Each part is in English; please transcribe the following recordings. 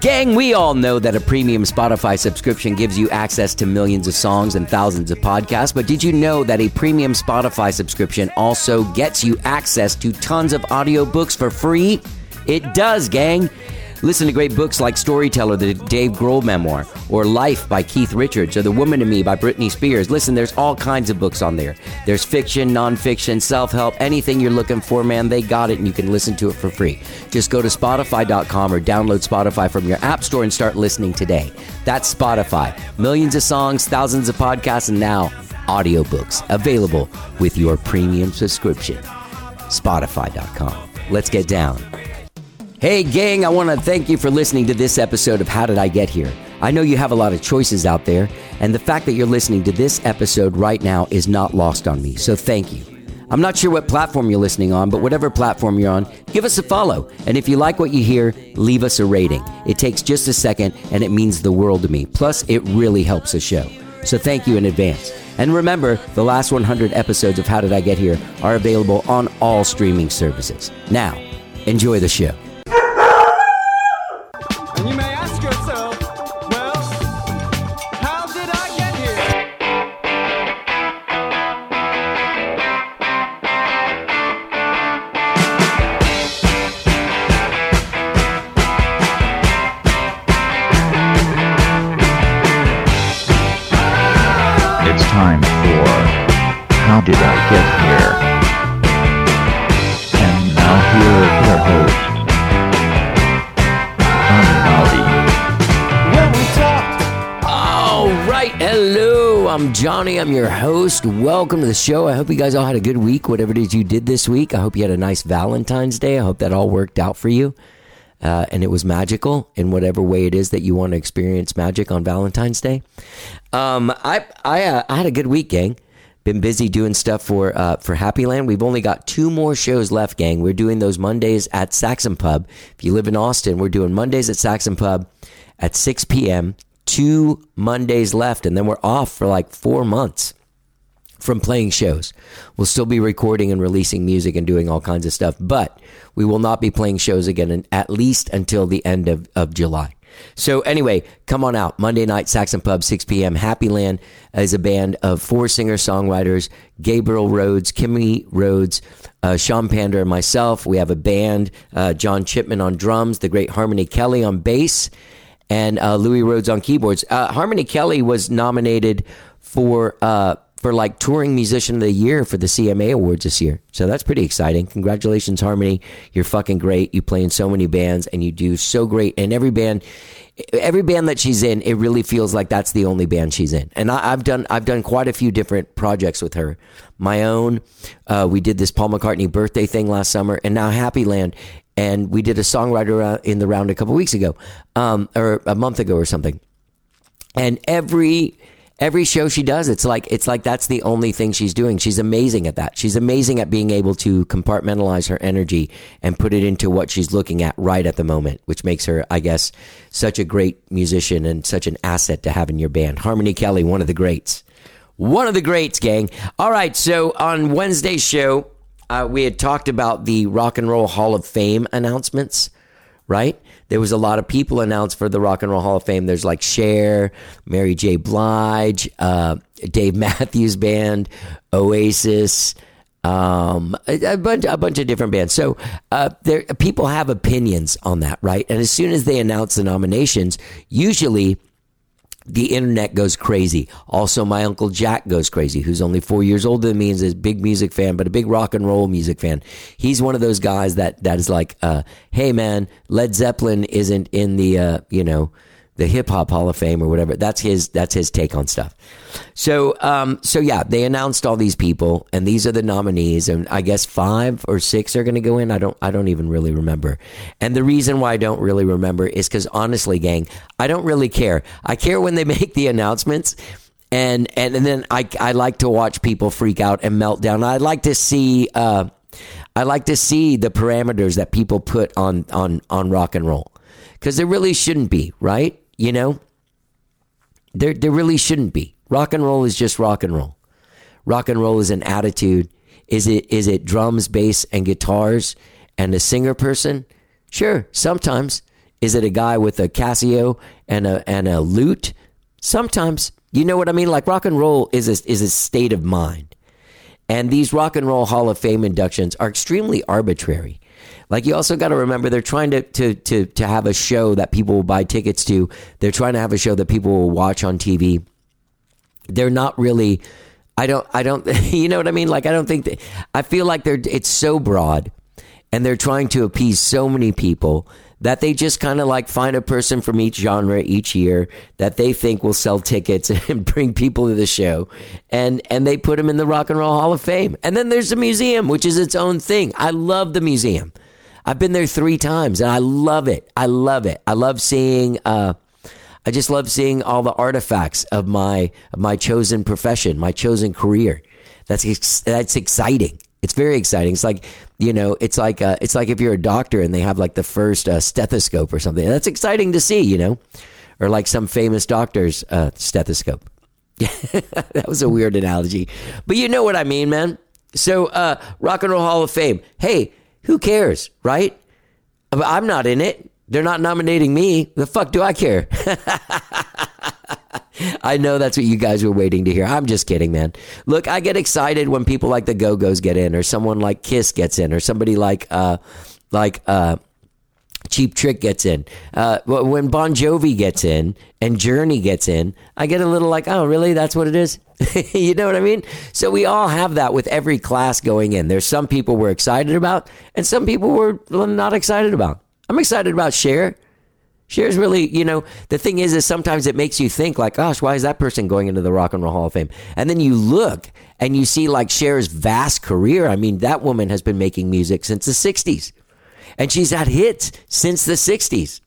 Gang, we all know that a premium Spotify subscription gives you access to millions of songs and thousands of podcasts, but did you know that a premium Spotify subscription also gets you access to tons of audiobooks for free? It does, gang. Listen to great books like Storyteller, the Dave Grohl memoir, or Life by Keith Richards, or The Woman in Me by Britney Spears. Listen, there's all kinds of books on there. There's fiction, nonfiction, self help, anything you're looking for, man, they got it, and you can listen to it for free. Just go to Spotify.com or download Spotify from your App Store and start listening today. That's Spotify. Millions of songs, thousands of podcasts, and now audiobooks available with your premium subscription. Spotify.com. Let's get down. Hey, gang, I want to thank you for listening to this episode of How Did I Get Here? I know you have a lot of choices out there, and the fact that you're listening to this episode right now is not lost on me, so thank you. I'm not sure what platform you're listening on, but whatever platform you're on, give us a follow. And if you like what you hear, leave us a rating. It takes just a second, and it means the world to me. Plus, it really helps the show. So thank you in advance. And remember, the last 100 episodes of How Did I Get Here are available on all streaming services. Now, enjoy the show. Johnny. I'm your host. Welcome to the show. I hope you guys all had a good week, whatever it is you did this week. I hope you had a nice Valentine's Day. I hope that all worked out for you. Uh, and it was magical in whatever way it is that you want to experience magic on Valentine's Day. Um, I I, uh, I had a good week, gang. Been busy doing stuff for uh, for Happy Land. We've only got two more shows left, gang. We're doing those Mondays at Saxon Pub. If you live in Austin, we're doing Mondays at Saxon Pub at 6 p.m. Two Mondays left, and then we're off for like four months from playing shows. We'll still be recording and releasing music and doing all kinds of stuff, but we will not be playing shows again in, at least until the end of, of July. So anyway, come on out. Monday night, Saxon Pub, 6 p.m. Happy Land is a band of four singer-songwriters, Gabriel Rhodes, Kimmie Rhodes, uh, Sean Pander, and myself. We have a band, uh, John Chipman on drums, the great Harmony Kelly on bass, and uh, Louis Rhodes on keyboards. Uh, Harmony Kelly was nominated for uh, for like touring musician of the year for the CMA Awards this year. So that's pretty exciting. Congratulations, Harmony. You're fucking great. You play in so many bands and you do so great. And every band, every band that she's in, it really feels like that's the only band she's in. And I, I've done I've done quite a few different projects with her. My own, uh, we did this Paul McCartney birthday thing last summer, and now Happy Land. And we did a songwriter uh, in the round a couple weeks ago, um, or a month ago or something. And every every show she does it's like it's like that's the only thing she's doing. She's amazing at that. She's amazing at being able to compartmentalize her energy and put it into what she's looking at right at the moment which makes her i guess such a great musician and such an asset to have in your band. Harmony kelly one of the greats. One of the greats gang. All right so on wednesday's show uh, we had talked about the rock and roll hall of fame announcements right? There was a lot of people announced for the Rock and Roll Hall of Fame. There's like Cher, Mary J. Blige, uh, Dave Matthews Band, Oasis, um, a, a bunch, a bunch of different bands. So uh, there, people have opinions on that, right? And as soon as they announce the nominations, usually the internet goes crazy. Also, my uncle Jack goes crazy, who's only four years older than me and is a big music fan, but a big rock and roll music fan. He's one of those guys that that is like, uh, "Hey, man, Led Zeppelin isn't in the uh, you know the hip hop Hall of Fame or whatever." That's his that's his take on stuff. So, um, so yeah, they announced all these people, and these are the nominees, and I guess five or six are going to go in. I don't, I don't even really remember. And the reason why I don't really remember is because honestly, gang, I don't really care. I care when they make the announcements. And, and and then I, I like to watch people freak out and melt down. I like to see uh, I like to see the parameters that people put on on on rock and roll because there really shouldn't be, right? You know, there there really shouldn't be. Rock and roll is just rock and roll. Rock and roll is an attitude. Is it is it drums, bass, and guitars and a singer person? Sure, sometimes Is it a guy with a Casio and a and a lute? Sometimes. You know what I mean? Like rock and roll is a, is a state of mind. And these Rock and Roll Hall of Fame inductions are extremely arbitrary. Like you also got to remember they're trying to, to to to have a show that people will buy tickets to. They're trying to have a show that people will watch on TV. They're not really I don't I don't you know what I mean? Like I don't think that I feel like they're it's so broad and they're trying to appease so many people that they just kind of like find a person from each genre each year that they think will sell tickets and bring people to the show and and they put them in the rock and roll hall of fame and then there's the museum which is its own thing i love the museum i've been there three times and i love it i love it i love seeing uh I just love seeing all the artifacts of my of my chosen profession, my chosen career. That's that's exciting. It's very exciting. It's like you know, it's like uh, it's like if you're a doctor and they have like the first uh, stethoscope or something. That's exciting to see, you know, or like some famous doctor's uh, stethoscope. that was a weird analogy, but you know what I mean, man. So, uh, Rock and Roll Hall of Fame. Hey, who cares, right? I'm not in it. They're not nominating me. The fuck do I care? I know that's what you guys were waiting to hear. I'm just kidding, man. Look, I get excited when people like the Go Go's get in, or someone like Kiss gets in, or somebody like uh, like uh, Cheap Trick gets in. Uh, when Bon Jovi gets in and Journey gets in, I get a little like, oh, really? That's what it is? you know what I mean? So we all have that with every class going in. There's some people we're excited about, and some people we're not excited about. I'm excited about Cher. Cher's really, you know, the thing is, is sometimes it makes you think like, gosh, why is that person going into the Rock and Roll Hall of Fame? And then you look and you see like Cher's vast career. I mean, that woman has been making music since the 60s and she's had hits since the 60s.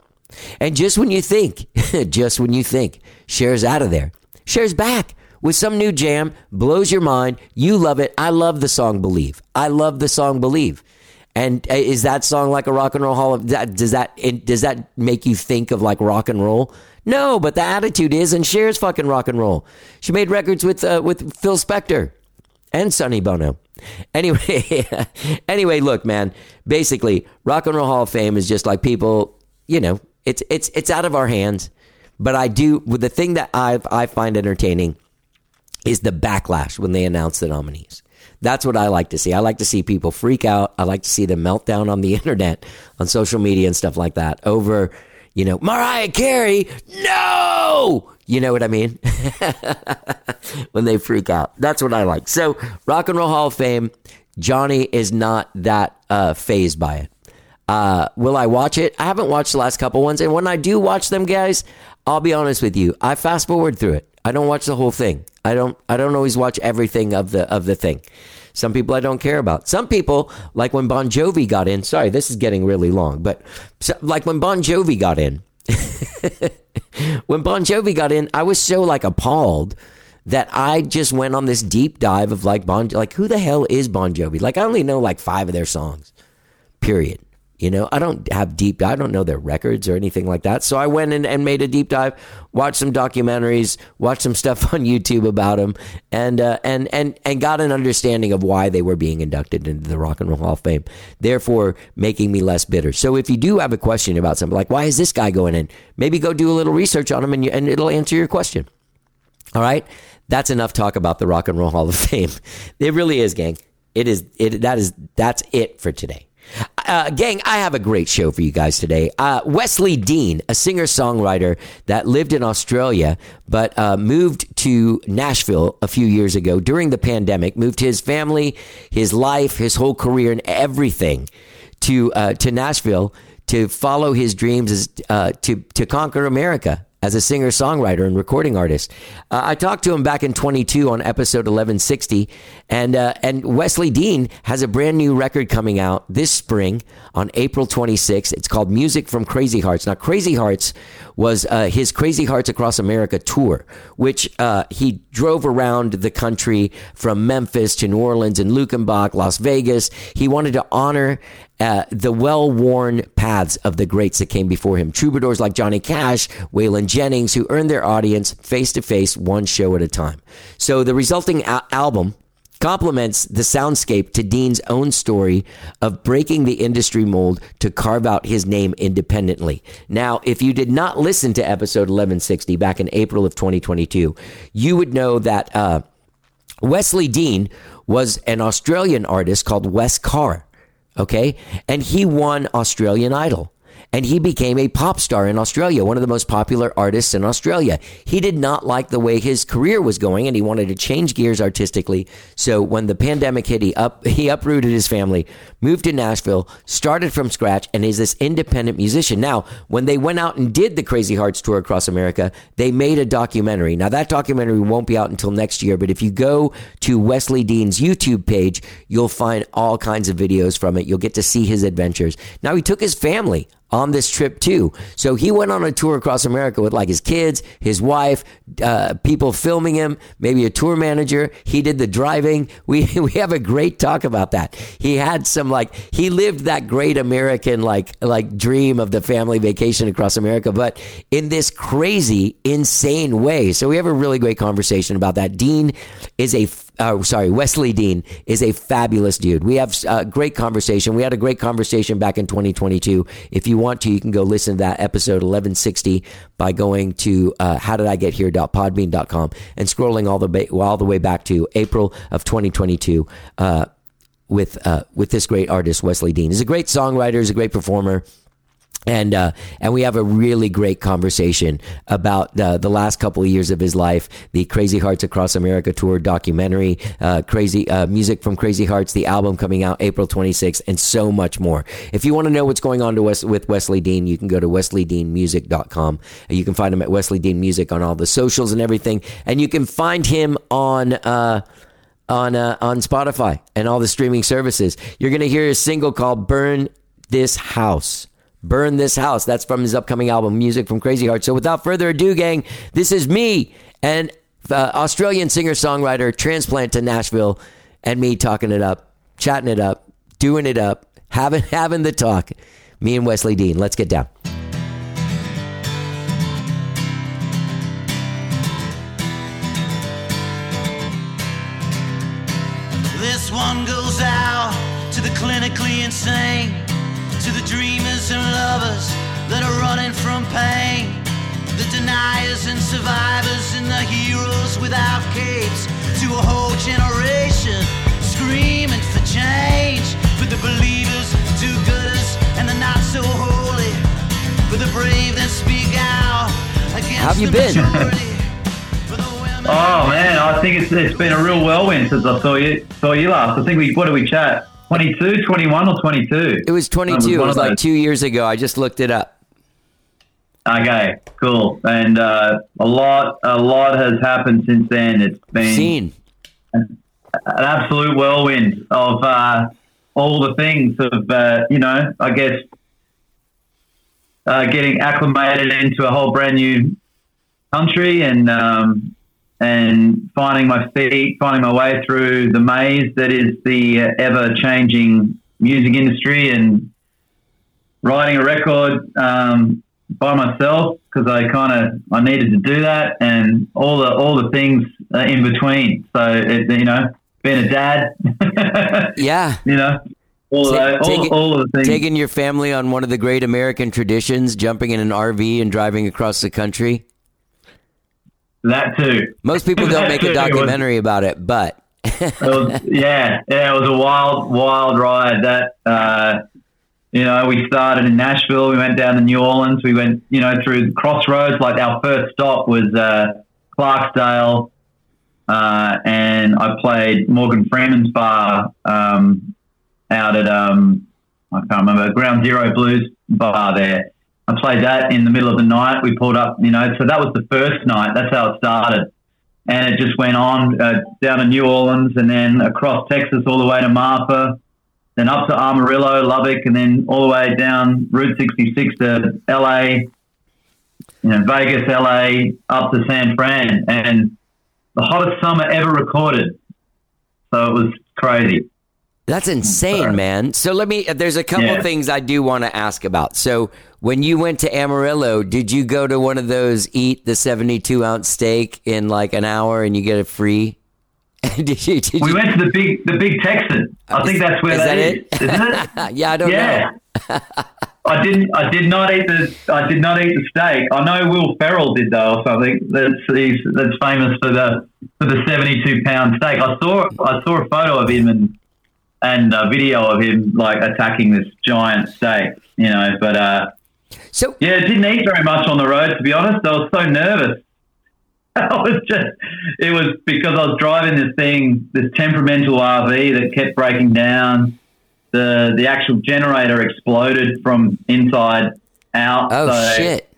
And just when you think, just when you think Cher's out of there, Cher's back with some new jam, blows your mind. You love it. I love the song Believe. I love the song Believe. And uh, is that song like a rock and roll hall of? Does that does that make you think of like rock and roll? No, but the attitude is, and Cher's fucking rock and roll. She made records with uh, with Phil Spector and Sonny Bono. Anyway, anyway, look, man. Basically, Rock and Roll Hall of Fame is just like people. You know, it's it's it's out of our hands. But I do. With the thing that I I find entertaining is the backlash when they announce the nominees. That's what I like to see. I like to see people freak out. I like to see them meltdown on the internet, on social media and stuff like that over, you know, Mariah Carey. No, you know what I mean? when they freak out. That's what I like. So, Rock and Roll Hall of Fame, Johnny is not that uh, phased by it. Uh, will I watch it? I haven't watched the last couple ones, and when I do watch them, guys, I'll be honest with you. I fast forward through it. I don't watch the whole thing. I don't. I don't always watch everything of the of the thing. Some people I don't care about. Some people, like when Bon Jovi got in. Sorry, this is getting really long, but so, like when Bon Jovi got in. when Bon Jovi got in, I was so like appalled that I just went on this deep dive of like Bon, like who the hell is Bon Jovi? Like I only know like five of their songs. Period. You know, I don't have deep. I don't know their records or anything like that. So I went in and made a deep dive, watched some documentaries, watched some stuff on YouTube about them, and uh, and and and got an understanding of why they were being inducted into the Rock and Roll Hall of Fame. Therefore, making me less bitter. So if you do have a question about something like why is this guy going in, maybe go do a little research on him, and you, and it'll answer your question. All right, that's enough talk about the Rock and Roll Hall of Fame. It really is, gang. It is. It that is that's it for today. Uh, gang, I have a great show for you guys today. Uh, Wesley Dean, a singer songwriter that lived in Australia but uh, moved to Nashville a few years ago during the pandemic, moved his family, his life, his whole career, and everything to, uh, to Nashville to follow his dreams uh, to, to conquer America as a singer songwriter and recording artist. Uh, I talked to him back in 22 on episode 1160, and uh, and Wesley Dean has a brand new record coming out this spring on April 26th. It's called Music from Crazy Hearts. Now, Crazy Hearts was uh, his Crazy Hearts Across America tour, which uh, he drove around the country from Memphis to New Orleans and Luckenbach, Las Vegas. He wanted to honor uh, the well worn paths of the greats that came before him. Troubadours like Johnny Cash, Waylon Jennings, who earned their audience face to face, one show at a time. So the resulting a- album complements the soundscape to Dean's own story of breaking the industry mold to carve out his name independently. Now, if you did not listen to episode 1160 back in April of 2022, you would know that uh, Wesley Dean was an Australian artist called Wes Carr. Okay. And he won Australian Idol and he became a pop star in Australia, one of the most popular artists in Australia. He did not like the way his career was going and he wanted to change gears artistically. So when the pandemic hit, he up he uprooted his family, moved to Nashville, started from scratch, and is this independent musician. Now, when they went out and did the Crazy Hearts tour across America, they made a documentary. Now that documentary won't be out until next year, but if you go to Wesley Dean's YouTube page, you'll find all kinds of videos from it. You'll get to see his adventures. Now he took his family on this trip too. So he went on a tour across America with like his kids, his wife, uh, people filming him, maybe a tour manager. He did the driving. We we have a great talk about that. He had some like he lived that great American like like dream of the family vacation across America, but in this crazy, insane way. So we have a really great conversation about that. Dean is a uh, sorry, Wesley Dean is a fabulous dude. We have a great conversation. We had a great conversation back in 2022. If you want to, you can go listen to that episode 1160 by going to uh, howdidigethere.podbean.com and scrolling all the ba- all the way back to April of 2022 uh, with uh, with this great artist Wesley Dean. He's a great songwriter. He's a great performer and uh, and we have a really great conversation about the the last couple of years of his life, the Crazy Hearts Across America tour documentary, uh, crazy uh, music from Crazy Hearts, the album coming out April 26th, and so much more. If you want to know what's going on to with Wesley Dean, you can go to wesleydeanmusic.com. You can find him at Wesley Dean Music on all the socials and everything, and you can find him on. Uh, on uh, on Spotify and all the streaming services, you're going to hear a single called "Burn This House." Burn This House. That's from his upcoming album, Music from Crazy Heart. So without further ado, gang, this is me and uh, Australian singer songwriter, transplant to Nashville, and me talking it up, chatting it up, doing it up, having having the talk. Me and Wesley Dean. Let's get down. This one goes out to the clinically insane, lovers that are running from pain, the deniers and survivors and the heroes without capes, to a whole generation screaming for change, for the believers, do-gooders, and the not so holy, for the brave that speak out against How have you the been? majority, for the women Oh man, I think it's it's been a real whirlwind since I saw you saw you last. I think we what did we chat? 22, 21 or 22? It was 22. It one was like those. two years ago. I just looked it up. Okay, cool. And uh, a lot a lot has happened since then. It's been Seen. an absolute whirlwind of uh, all the things of uh, you know, I guess uh, getting acclimated into a whole brand new country and um, and finding my feet, finding my way through the maze that is the ever changing music industry and writing a record um, by myself because I kind of I needed to do that and all the all the things uh, in between. So it, you know, being a dad, Yeah. you know, all, Ta- of, those, taking- all, all of the things. Taking your family on one of the great American traditions, jumping in an RV and driving across the country. That too. Most people don't make a It was- documentary about it, but It was, yeah, yeah, it was a wild, wild ride. That uh, you know, we started in Nashville. We went down to New Orleans. We went, you know, through crossroads. Like our first stop was uh, Clarksdale, uh, and I played Morgan Freeman's bar um, out at um, I can't remember Ground Zero Blues bar there. I played that in the middle of the night. We pulled up, you know, so that was the first night. That's how it started and it just went on uh, down to New Orleans and then across Texas all the way to Marfa, then up to Amarillo, Lubbock, and then all the way down Route 66 to LA, you know, Vegas, LA, up to San Fran, and the hottest summer ever recorded. So it was crazy. That's insane, Sorry. man. So let me. There's a couple Yeah. things I do want to ask about. So when you went to Amarillo, did you go to one of those eat the 72 ounce steak in like an hour and you get it free? did you? Did We you went to the big the big Texan. I think that's where is that that is, it? isn't it? yeah, I don't yeah. know. I didn't. I did not eat the. I did not eat the steak. I know Will Ferrell did though, or something. That's he's, that's famous for the for the seventy two pound steak. I saw I saw a photo of him and and a video of him like attacking this giant steak. You know, but uh, So yeah, didn't eat very much on the road to be honest. I was so nervous. I was just. It was because I was driving this thing, this temperamental RV that kept breaking down. The the actual generator exploded from inside out. oh so shit.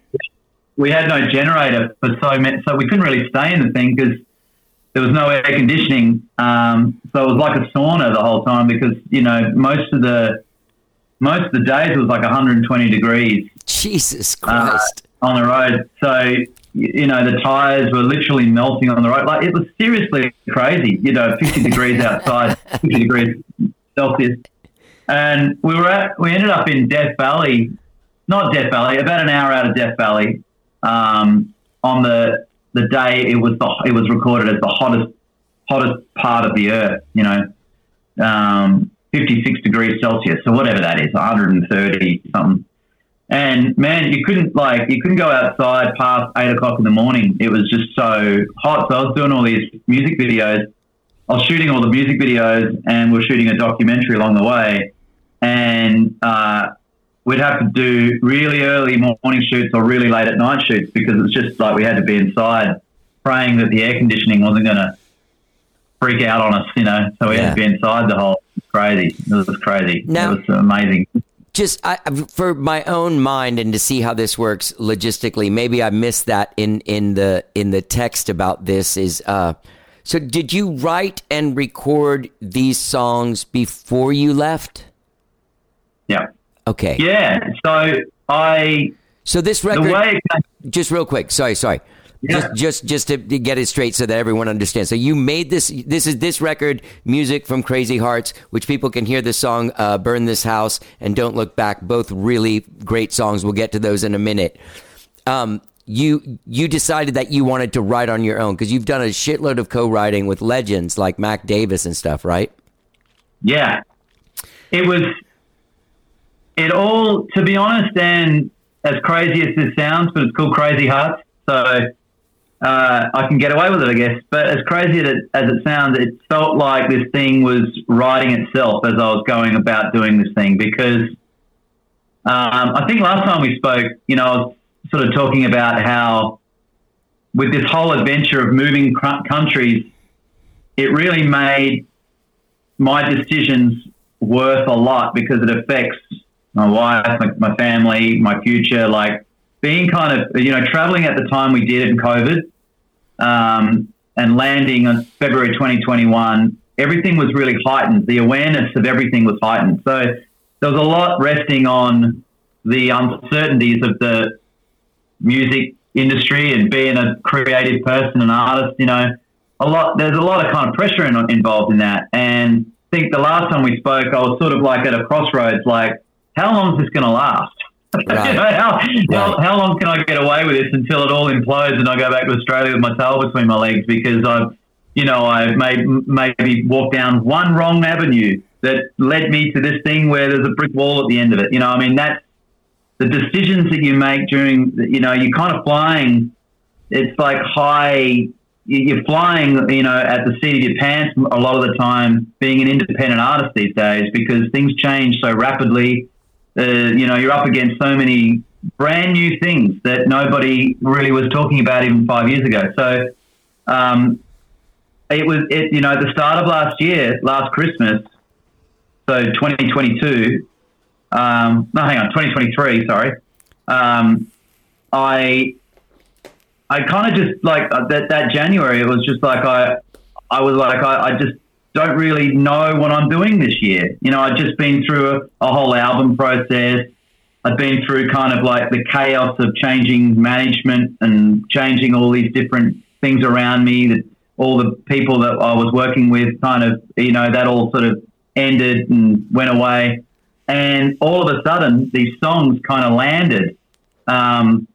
We had no generator for so many, so we couldn't really stay in the thing because there was no air conditioning. Um, so it was like a sauna the whole time because you know most of the most of the days it was like 120 degrees Jesus uh, Christ. on the road. So you know the tires were literally melting on the road. Like it was seriously crazy. You know, 50 degrees outside, 50 degrees Celsius, and we were at. We ended up in Death Valley, not Death Valley, about an hour out of Death Valley. Um, on the the day it was the it was recorded as the hottest hottest part of the earth. You know, um, 56 degrees Celsius, or whatever that is, 130 something. And man, you couldn't like you couldn't go outside past eight o'clock in the morning. It was just so hot. So I was doing all these music videos. I was shooting all the music videos, and we're shooting a documentary along the way. And uh, we'd have to do really early morning shoots or really late at night shoots because it's just like we had to be inside, praying that the air conditioning wasn't going to freak out on us. You know, so we Yeah. had to be inside the whole. Crazy. It was crazy. Now- it was amazing. just I, for my own mind and to see how this works logistically maybe i missed that in in the in the text about this is uh so did you write and record these songs before you left Yeah. okay Yeah. So I so this record came, just real quick sorry sorry Yeah. just just just to get it straight so that everyone understands. So you made this this is this record music from crazy hearts which people can hear the song uh, burn this house and don't look back. Both really great songs. We'll get to those in a minute. Um, you you decided that you wanted to write on your own because you've done a shitload of co-writing with legends like mac davis and stuff right? Yeah, it was it all. To be honest, and as crazy as this sounds, but it's called Crazy Hearts, so uh, I can get away with it, I guess. But as crazy as it, as it sounds, it felt like this thing was writing itself as I was going about doing this thing because um, I think last time we spoke, you know, I was sort of talking about how with this whole adventure of moving cr- countries, it really made my decisions worth a lot because it affects my wife, my, my family, my future. Like being kind of, you know, traveling at the time we did it in COVID um, and landing on February 2021, everything was really heightened. The awareness of everything was heightened. So there was a lot resting on the uncertainties of the music industry and being a creative person, an artist, you know, a lot, there's a lot of kind of pressure in, involved in that. And I think the last time we spoke, I was sort of like at a crossroads, like, how long is this going to last? Right. You know, how, how, Right. how long can I get away with this until it all implodes and I go back to Australia with my tail between my legs because I've, you know, I may maybe walked down one wrong avenue that led me to this thing where there's a brick wall at the end of it. You know, I mean, that's the decisions that you make during, you know, you're kind of flying. It's like high, you're flying, you know, at the seat of your pants a lot of the time, being an independent artist these days because things change so rapidly. You know, you're up against so many brand new things that nobody really was talking about even five years ago. So, um, it was, it, you know, at the start of last year, last Christmas, so 2022, um, no, hang on, 2023, sorry. Um, I, I kind of just like uh, that, that January, it was just like, I, I was like, I, I just don't really know what I'm doing this year. You know, I'd just been through a, a whole album process. I'd been through kind of like the chaos of changing management and changing all these different things around me that all the people that I was working with kind of, you know, that all sort of ended and went away. And all of a sudden, these songs kind of landed. Um,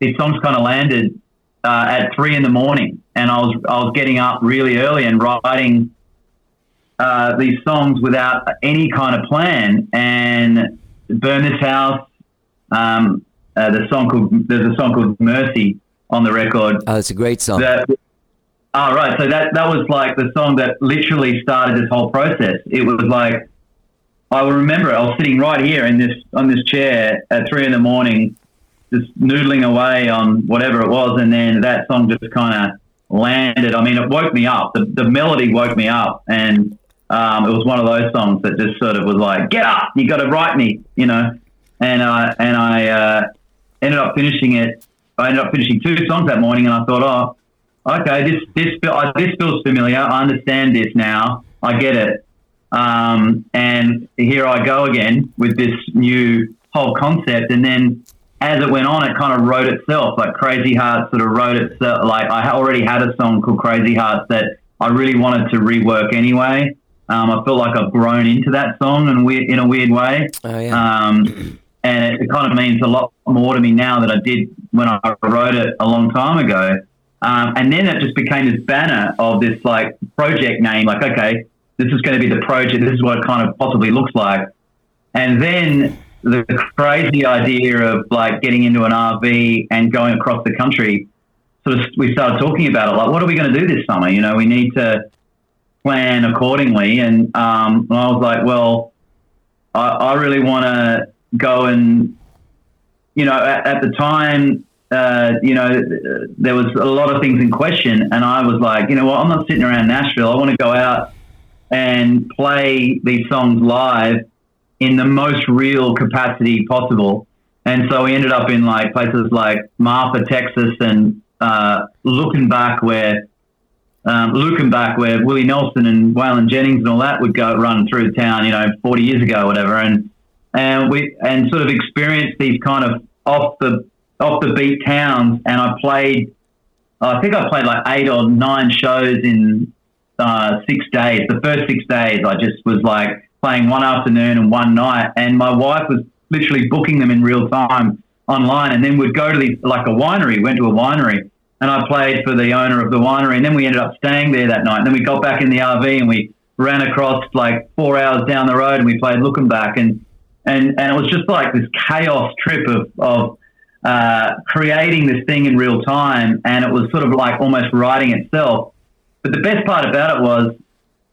these songs kind of landed uh, at three in the morning, and I was I was getting up really early and writing uh, these songs without any kind of plan. And burn this house. Um, uh, the song called there's a song called Mercy on the record. Oh, it's a great song. That oh right, so that that was like the song that literally started this whole process. It was like I will remember. I was sitting right here in this on this chair at three in the morning, just noodling away on whatever it was, and then that song just kind of landed. I mean, it woke me up. The, the melody woke me up, and um, it was one of those songs that just sort of was like, "Get up! You got to write me," you know. And uh, and I uh, ended up finishing it. I ended up finishing two songs that morning, and I thought, "Oh, okay, this this uh, this feels familiar. I understand this now. I get it." Um, and here I go again with this new whole concept. And then as it went on, it kind of wrote itself. Like Crazy Hearts sort of wrote itself. Like I already had a song called Crazy Hearts that I really wanted to rework anyway. Um, I feel like I've grown into that song in, weird, in a weird way. Oh, yeah. Um, and it, it kind of means a lot more to me now than I did when I wrote it a long time ago. Um, and then it just became this banner of this like project name, like, okay, this is going to be the project. This is what it kind of possibly looks like. And then the crazy idea of like getting into an RV and going across the country, sort of, we started talking about it. Like, what are we going to do this summer? You know, we need to plan accordingly. And, um, I was like, well, I, I really want to go and, you know, at, at the time, uh, you know, there was a lot of things in question. And I was like, you know what, I'm not sitting around Nashville. I want to go out and play these songs live in the most real capacity possible. And so we ended up in like places like Marfa, Texas, and uh, looking back where um, looking back where Willie Nelson and Waylon Jennings and all that would go run through town, you know, 40 years ago, or whatever, and and we and sort of experienced these kind of off the off the beat towns. And I played, I think I played like eight or nine shows in uh, six days. The first six days, I just was like playing one afternoon and one night, and my wife was literally booking them in real time online, and then we'd go to the like a winery. Went to a winery, and I played for the owner of the winery, and then we ended up staying there that night. And then we got back in the RV and we ran across like four hours down the road, and we played Looking Back, and and and it was just like this chaos trip of of uh, creating this thing in real time, and it was sort of like almost writing itself. But the best part about it was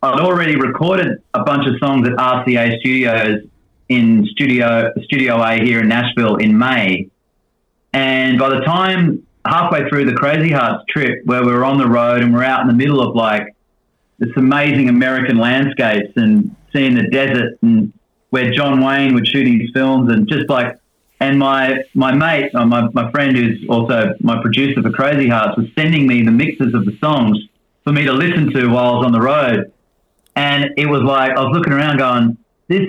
I'd already recorded a bunch of songs at RCA Studios in Studio Studio A here in Nashville in May, and by the time halfway through the Crazy Hearts trip, where we were on the road and we're out in the middle of like this amazing American landscapes and seeing the desert and where John Wayne would shoot his films and just like and my my mate, uh, my, my friend who's also my producer for Crazy Hearts, was sending me the mixes of the songs for me to listen to while I was on the road. And it was like I was looking around, going, "This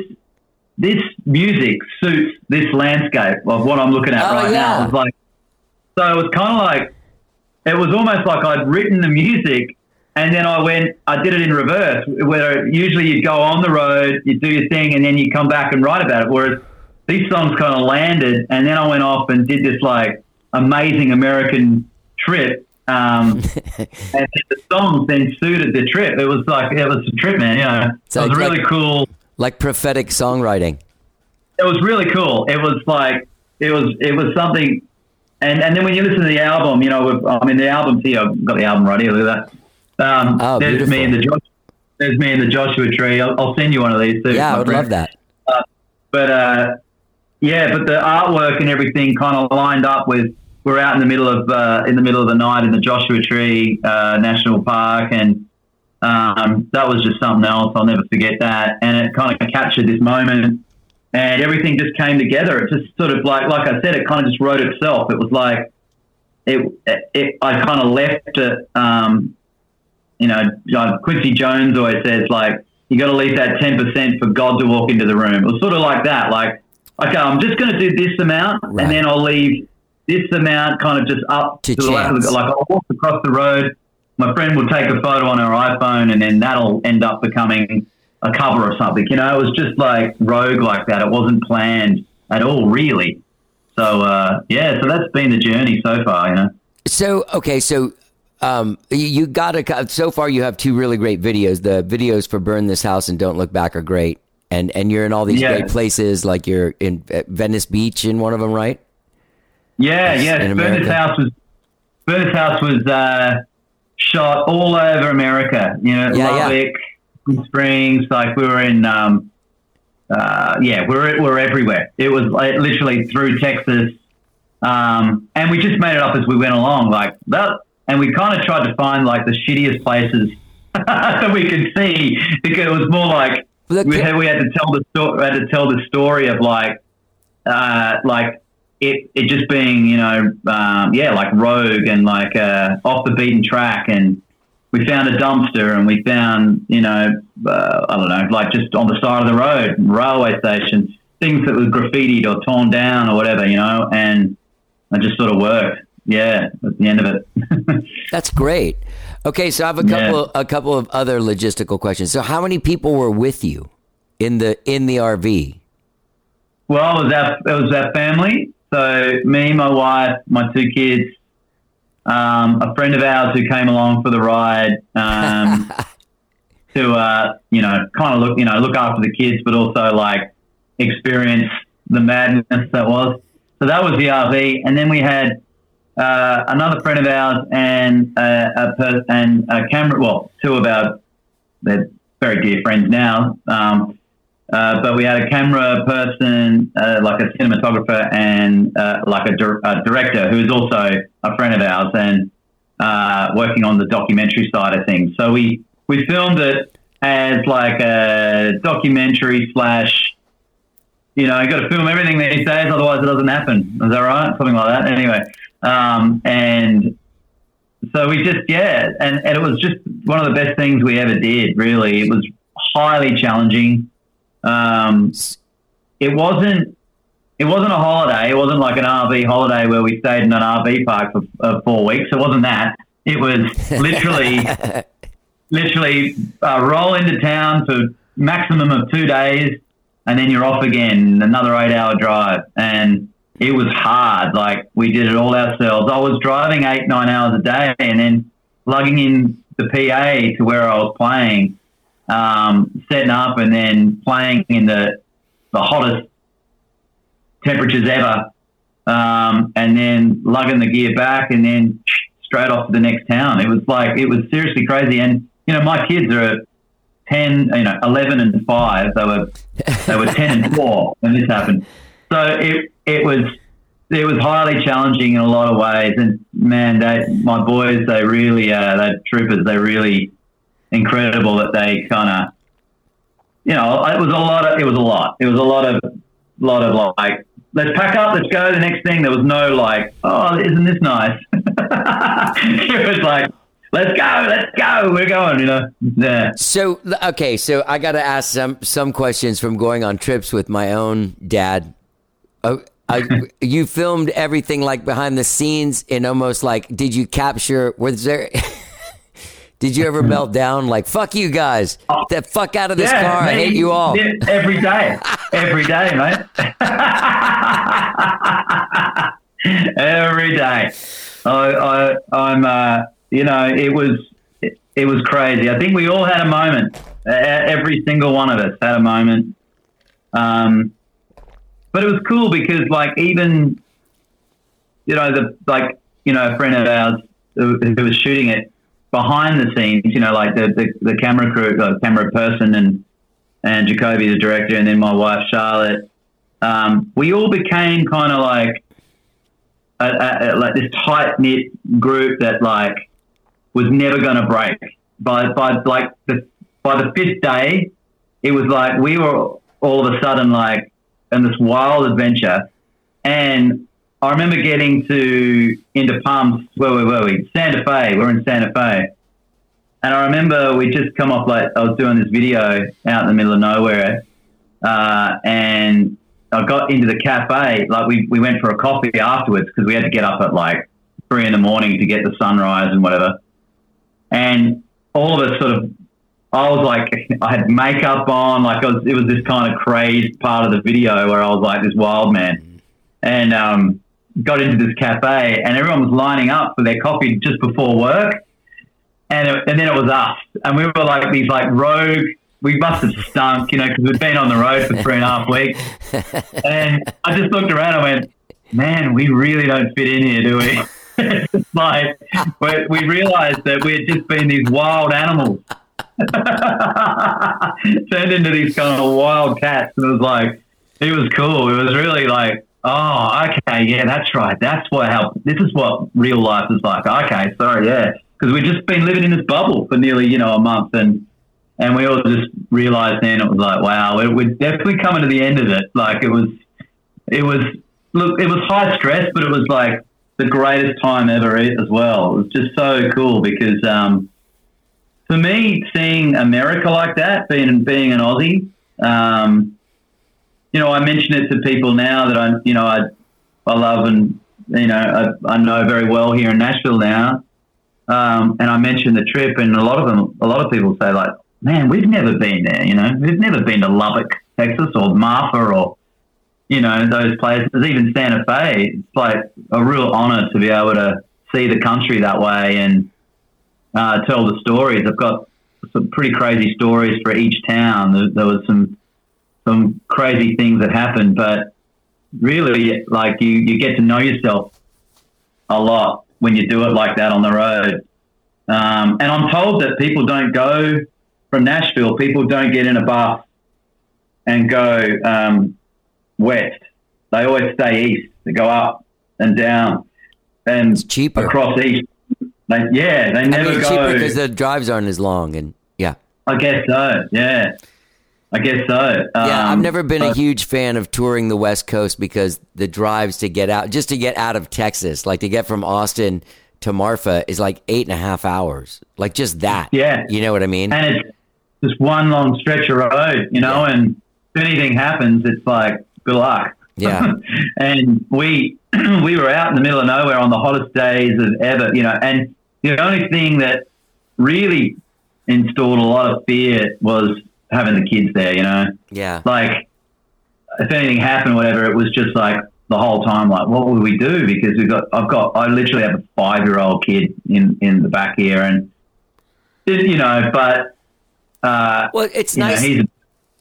this music suits this landscape of what I'm looking at Oh, right now." yeah. It was like so. It was kind of like it was almost like I'd written the music and then I went, I did it in reverse, where usually you'd go on the road, you do your thing, and then you come back and write about it. Whereas these songs kind of landed, and then I went off and did this like amazing American trip. Um, and the songs then suited the trip. It was like, it was a trip, man. You know, So it was really like- cool. like prophetic songwriting. It was really cool. It was like, it was, it was something. And, and then when you listen to the album, you know, I mean, the album's here. I've got the album right here. Look at that. Um, Oh, there's beautiful. me and the Josh, there's me and the Joshua tree. I'll, I'll send you one of these too. Yeah, I would friend. love that. But uh, yeah, but the artwork and everything kind of lined up with. We're out in the middle of uh, in the middle of the night in the Joshua Tree uh, National Park, and um, that was just something else. I'll never forget that. And it kind of captured this moment, and everything just came together. It just sort of like like I said, it kind of just wrote itself. It was like it. it I kind of left it. Um, you know, Quincy Jones always says like you got to leave that ten percent for God to walk into the room. It was sort of like that. Like, okay, I'm just going to do this amount, Right. and then I'll leave this amount kind of just up To the left. Like I'll walk across the road. My friend will take a photo on her iPhone, and then that'll end up becoming a cover or something. You know, it was just like rogue like that. It wasn't planned at all, really. So uh, yeah, so that's been the journey so far. You know. So okay, so um, you, you got to. So far, you have two really great videos. The videos for "Burn This House" and "Don't Look Back" are great, and and you're in all these Yeah. great places. Like you're in Venice Beach in one of them, right? Yeah, Yes, yeah. "Burn America. House was "Burn This House was uh, shot all over America. You know, Yeah, yeah. Palm Springs. Like we were in. Um, uh, yeah, we're we're everywhere. It was like literally through Texas, um, and we just made it up as we went along. Like that, and we kind of tried to find like the shittiest places that we could see because it was more like we had, we had to tell the story. We had to tell the story of like, uh, like it, it just being, you know, um, yeah, like rogue and like uh, off the beaten track. And we found a dumpster and we found, you know, uh, I don't know, like just on the side of the road, railway station, things that were graffitied or torn down or whatever, you know. And it just sort of worked. Yeah, at the end of it. That's great. Okay, so I have a Yeah. couple a couple of other logistical questions. So, how many people were with you in the in the RV? Well, it was our, it was our family. So me, my wife, my two kids, um, a friend of ours who came along for the ride um, to, uh, you know, kind of look, you know, look after the kids, but also like experience the madness that was. So that was the RV, and then we had uh, another friend of ours and uh, a per- and a camera. Well, two of our they're very dear friends now. Um, uh, but we had a camera person, uh, like a cinematographer, and uh, like a, dir- a director who is also a friend of ours and uh, working on the documentary side of things. So we we filmed it as like a documentary slash. You know, you got to film everything these days, otherwise it doesn't happen. Is that right? Something like that. Anyway, um, and so we just yeah, and, and it was just one of the best things we ever did. Really, it was highly challenging. Um, it wasn't. It wasn't a holiday. It wasn't like an RV holiday where we stayed in an RV park for uh, four weeks. It wasn't that. It was literally, literally uh, roll into town for maximum of two days, and then you're off again. Another eight-hour drive, and it was hard. Like we did it all ourselves. I was driving eight, nine hours a day, and then lugging in the PA to where I was playing, um, setting up, and then playing in the the hottest temperatures ever, um, and then lugging the gear back, and then straight off to the next town. It was like it was seriously crazy. And you know, my kids are ten, you know, eleven and five. They were they were ten and four when this happened. So it it was it was highly challenging in a lot of ways. And man, they my boys, they really uh, they're troopers. They're really incredible that they kind of you know, it was a lot of, it was a lot. It was a lot of, lot of like, let's pack up, let's go. The next thing, there was no like, oh, isn't this nice? it was like, let's go, let's go, we're going, you know. Yeah. So okay, so I got to ask some some questions from going on trips with my own dad. Oh, I, you filmed everything like behind the scenes in almost like did you capture was there did you ever melt down like fuck you guys get the fuck out of this car I hate you all yeah, every day, every day, mate. every day. I, I, I'm, uh, you know, it was, it, it was crazy. I think we all had a moment. Uh, Every single one of us had a moment. Um, but it was cool because, like, even, you know, the like, you know, a friend of ours who, who was shooting it behind the scenes, you know, like the, the, the camera crew, uh, camera person and, and Jacoby, the director, and then my wife, Charlotte, um, we all became kind of like, a, a, a- like this tight knit group that like was never going to break. By, by like the, by the fifth day, it was like we were all of a sudden like in this wild adventure. And I remember getting to into Palms. Where were, were we? Santa Fe. We're in Santa Fe. And I remember we just come off like I was doing this video out in the middle of nowhere, uh, and I got into the cafe. Like we, we went for a coffee afterwards because we had to get up at like three in the morning to get the sunrise and whatever. And all of us sort of, I was like, I had makeup on, like was, it was this kind of crazed part of the video where I was like this wild man, and um, got into this cafe, and everyone was lining up for their coffee just before work. and it, and then it was us, and we were like these like rogue. We must have stunk, you know, because we'd been on the road for three and a half weeks. And I just looked around and went, "Man, we really don't fit in here, do we?" it's like we, we realised that we had just been these wild animals turned into these kind of wild cats, and it was like it was cool. It was really like, oh, okay, yeah, that's right. That's what how this is what real life is like. Okay, sorry, yeah, because we've just been living in this bubble for nearly you know a month, and and we all just realised then it was like, wow, we're, we're definitely coming to the end of it. Like it was, it was look, it was high stress, but it was like the greatest time ever as well. It was just so cool because. um for me, seeing America like that, being being an Aussie, um, you know, I mention it to people now that I, you know, I, I love and you know, I, I know very well here in Nashville now. Um, and I mentioned the trip, and a lot of them, a lot of people say like, "Man, we've never been there. You know, we've never been to Lubbock, Texas, or Marfa, or you know, those places, even Santa Fe. It's like a real honor to be able to see the country that way and uh, tell the stories. I've got some pretty crazy stories for each town. There, there was some some crazy things that happen, but really, like you, you get to know yourself a lot when you do it like that on the road. Um, and I'm told that people don't go from Nashville. People don't get in a bus and go um, west. They always stay east. They go up and down and It's cheaper. across east. Like, yeah, they I never mean, go. cheaper because the drives aren't as long, and yeah, I guess so. Yeah, I guess so. yeah. I've Um, never been a huge fan of touring the West Coast because the drives to get out, just to get out of Texas, like to get from Austin to Marfa, is like eight and a half hours. Like just that. Yeah. you know what I mean? and it's just one long stretch of road, you know. And if anything happens, it's like good luck. Yeah. and we we were out in the middle of nowhere on the hottest days of ever, you know. And the only thing that really installed a lot of fear was having the kids there, you know. Yeah, like if anything happened, whatever, it was just like the whole time, like, what would we do? Because we've got, I've got, I literally have a five year old kid in, in the back here and, you know, but, uh, well, it's know, nice. he's,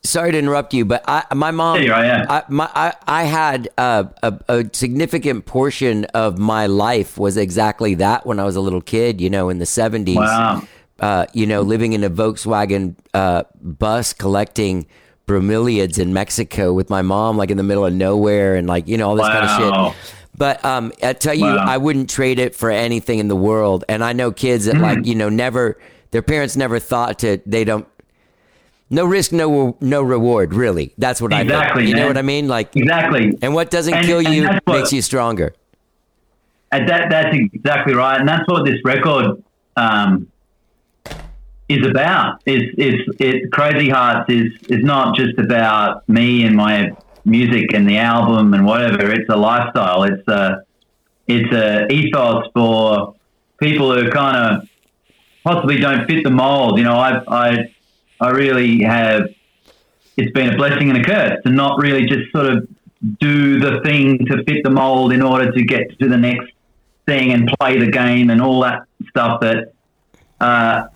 Sorry to interrupt you, but I, my mom, Yeah, yeah. I, my, I, I had uh, a, a significant portion of my life was exactly that when I was a little kid. You know, in the seventies. Wow. Uh, you know, living in a Volkswagen uh, bus collecting bromeliads in Mexico with my mom, like in the middle of nowhere, and like you know all this kind of shit. But um, I tell you, Wow. I wouldn't trade it for anything in the world. And I know kids that Mm. like you know never their parents never thought to they don't no risk no no reward really. That's what I Exactly. You know what I mean? Like exactly. and what doesn't And- kill and you what- makes you stronger. And that, that's exactly right. And that's what this record, um, is about. It's it's it Crazy Hearts is is not just about me and my music and the album and whatever. It's a lifestyle. It's a it's a ethos for people who kind of possibly don't fit the mold. You know, I I I really have. It's been a blessing and a curse to not really just sort of do the thing to fit the mold in order to get to the next thing and play the game and all that stuff that uh,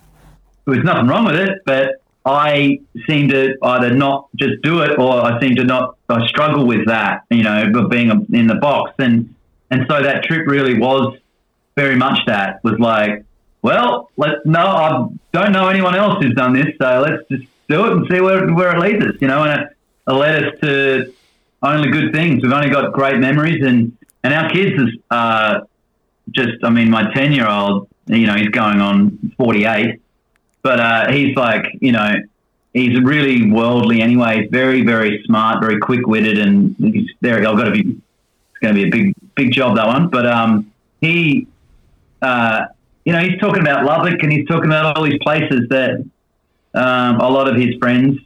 there's nothing wrong with it, but I seem to either not just do it or I seem to not I struggle with that, you know, of being in the box. And, and so that trip really was very much that was like, well, let's no, I don't know anyone else who's done this. So let's just do it and see where, where it leads us, you know, and it, it led us to only good things. We've only got great memories and, and our kids is, uh, just, I mean, my 10 year old, you know, he's going on 48, but uh, he's like, you know, he's really worldly anyway. He's very, very smart, very quick witted, and he's very, I've got to be, it's going to be a big, big job, that one. But um, he, uh, you know, he's talking about Lubbock and he's talking about all these places that um, a lot of his friends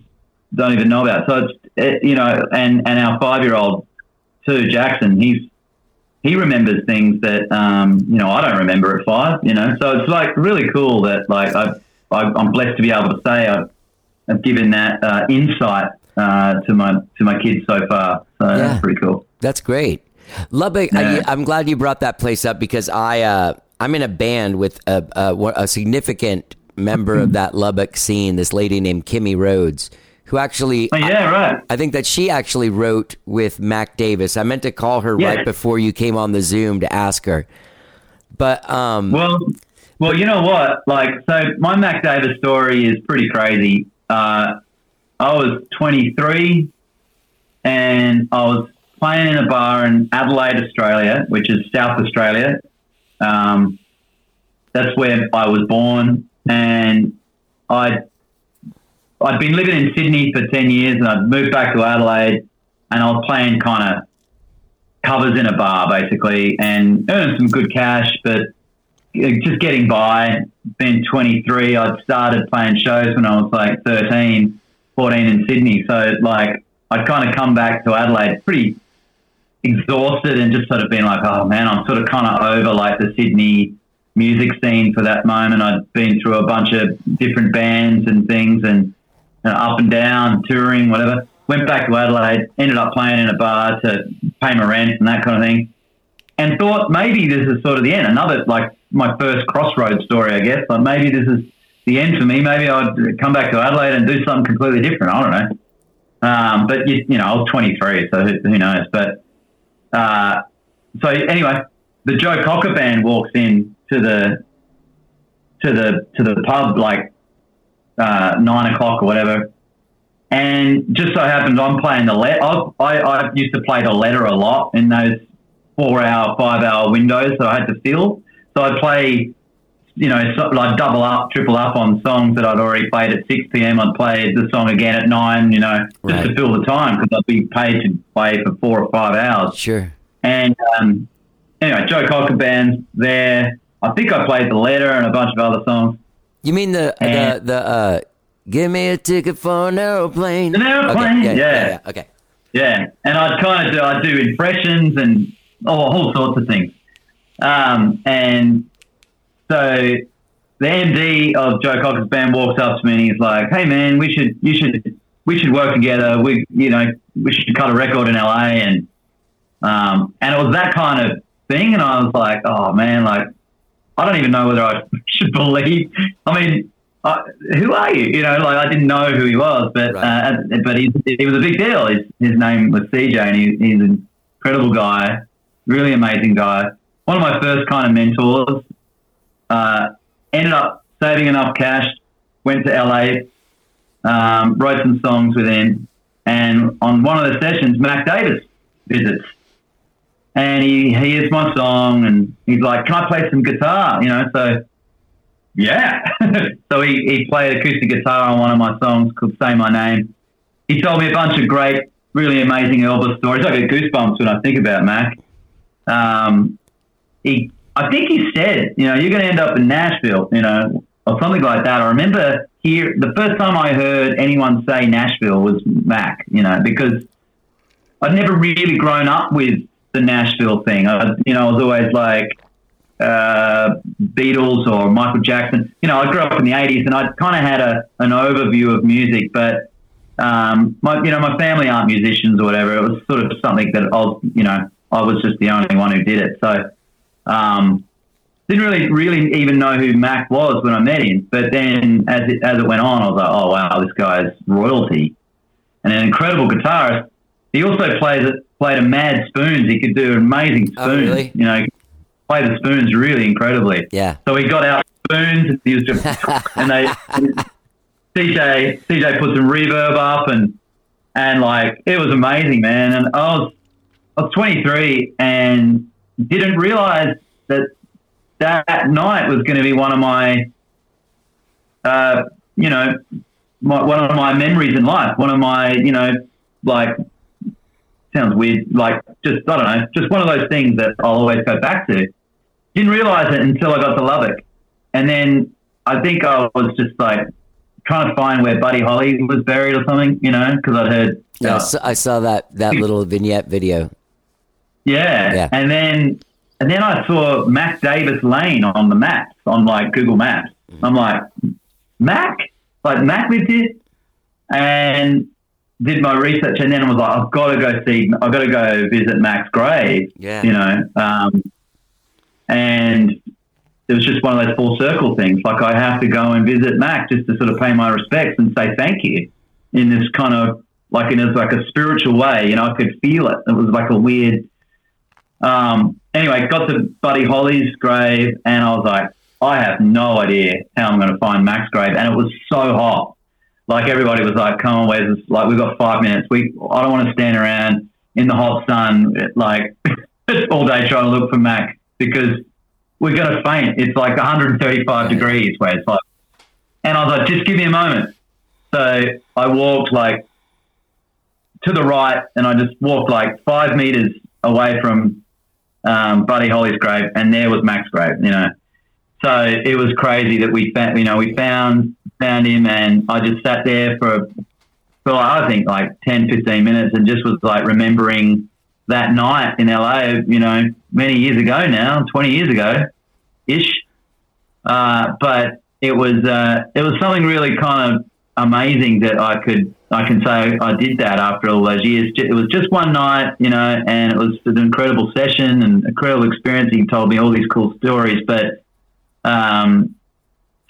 don't even know about. So it's, it, you know, and, and our five year old too, Jackson, he's, he remembers things that um, you know I don't remember at five. You know, so it's like really cool that like I've, I've, I'm blessed to be able to say I've, I've given that uh, insight uh, to my to my kids so far. So Yeah. that's pretty cool. That's great. Lubbock, Yeah. I, I'm glad you brought that place up because I uh, I'm in a band with a, a, a significant member of that Lubbock scene, this lady named Kimmie Rhodes, who actually, Oh, yeah, right. I think that she actually wrote with Mac Davis. I meant to call her Yeah. right before you came on the Zoom to ask her. But um, Well, well, you know what? Like, so my Mac Davis story is pretty crazy. Uh, I was 23, and I was playing in a bar in Adelaide, Australia, which is South Australia. Um, that's where I was born, and I I'd been living in Sydney for 10 years, and I'd moved back to Adelaide, and I was playing kind of covers in a bar basically, and earning some good cash, but just getting by. Been 23. I'd started playing shows when I was like 13, 14 in Sydney. So like I'd kind of come back to Adelaide pretty exhausted and just sort of been like, oh man, I'm sort of kind of over like the Sydney music scene for that moment. I'd been through a bunch of different bands and things and, and up and down, touring, whatever. Went back to Adelaide, ended up playing in a bar to pay my rent and that kind of thing and thought maybe this is sort of the end. Another like my first crossroads story, I guess. But maybe this is the end for me. Maybe I'd come back to Adelaide and do something completely different. I don't know. Um, but you, you know, I was 23, so who, who knows? But uh, so anyway, the Joe Cocker band walks in to the to the to the pub like uh, nine o'clock or whatever. And just so happens I'm playing the let. I, I I used to play the letter a lot in those four hour, five hour windows that I had to fill. So I'd play, you know, so, like double up, triple up on songs that I'd already played at 6 p.m. I'd play the song again at 9, you know, just Right. to fill the time because I'd be paid to play for four or five hours. sure. And um, anyway, Joe Cocker band's there. I think I played the letter and a bunch of other songs. You mean the the And- the uh, give me a ticket for an aeroplane? An aeroplane, Okay, yeah. yeah. Okay. Yeah, and I'd kind of do I'd do impressions and all, all sorts of things. Um, and so the MD of Joe Cocker's band walks up to me and he's like, "Hey man, we should you should we should work together. We you know we should cut a record in LA." And um, and it was that kind of thing, and I was like, "Oh man, like I don't even know whether I should believe." I mean. Uh, who are you? You know, like I didn't know who he was, but Right. uh, but he, he was a big deal. His, his name was CJ, and he, he's an incredible guy, really amazing guy. One of my first kind of mentors. Uh, ended up saving enough cash, went to LA, um, wrote some songs with him, and on one of the sessions, Mac Davis visits, and he hears my song, and he's like, "Can I play some guitar?" You know, so yeah. so he, he played acoustic guitar on one of my songs called Say My Name. He told me a bunch of great, really amazing Elvis stories. I get goosebumps when I think about Mac. Um, he, I think he said, you know, you're going to end up in Nashville, you know, or something like that. I remember here, the first time I heard anyone say Nashville was Mac, you know, because I'd never really grown up with the Nashville thing. I, you know, I was always like, uh, Beatles or Michael Jackson. You know, I grew up in the '80s, and I kind of had a an overview of music, but um, my you know my family aren't musicians or whatever. It was sort of something that I was, you know, I was just the only one who did it. So um, didn't really really even know who Mac was when I met him. But then as it as it went on, I was like, oh wow, this guy's royalty and an incredible guitarist. He also plays played a mad spoons. He could do amazing spoons. Oh, really? You know, play the spoons really incredibly. Yeah. So he got out spoons and he was just, and they, CJ, CJ put some reverb up and, and like, it was amazing, man. And I was, I was 23 and didn't realize that that night was going to be one of my, uh, you know, my, one of my memories in life, one of my, you know, like, sounds weird, like just, I don't know, just one of those things that I'll always go back to. Didn't realize it until I got to Lubbock. And then I think I was just like trying to find where Buddy Holly was buried or something, you know, because I'd heard. Yeah, I uh, saw- I saw that that little vignette video. Yeah. Yeah. And then and then I saw Mac Davis Lane on the maps, on like Google Maps. I'm like, Mac? Like Mac lived here? And did my research and then I was like, I've got to go see I've got to go visit Mac's grave. Yeah. You know. Um, and it was just one of those full circle things. Like I have to go and visit Mac just to sort of pay my respects and say thank you in this kind of like in a, like a spiritual way. You know, I could feel it. It was like a weird. Um, anyway, got to Buddy Holly's grave, and I was like, I have no idea how I'm going to find Mac's grave, and it was so hot. Like everybody was like, "Come on, where's this? Like we've got five minutes. We I don't want to stand around in the hot sun like all day trying to look for Mac because we're going to faint. It's like 135 degrees where it's like, and I was like, just give me a moment. So I walked like to the right, and I just walked like five meters away from um, Buddy Holly's grave, and there was Mac's grave. You know, so it was crazy that we found, you know, we found found him, and I just sat there for for like, I think like 10, 15 minutes, and just was like remembering that night in LA. You know, many years ago now, twenty years ago, ish. Uh, but it was uh, it was something really kind of amazing that I could I can say I did that after all those years. It was just one night, you know, and it was an incredible session and incredible experience. He told me all these cool stories, but um,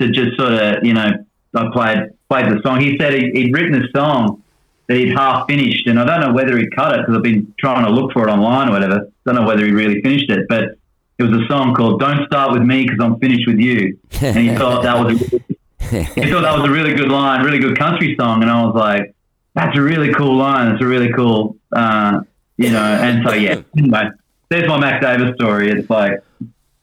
to just sort of, you know, I played played the song. He said he, he'd written a song that he'd half finished, and I don't know whether he cut it because I've been trying to look for it online or whatever. I Don't know whether he really finished it, but it was a song called "Don't Start with Me" because I'm finished with you, and he thought that was a, he thought that was a really good line, really good country song, and I was like, that's a really cool line. It's a really cool, uh, you know. And so yeah, anyway, there's my Mac Davis story. It's like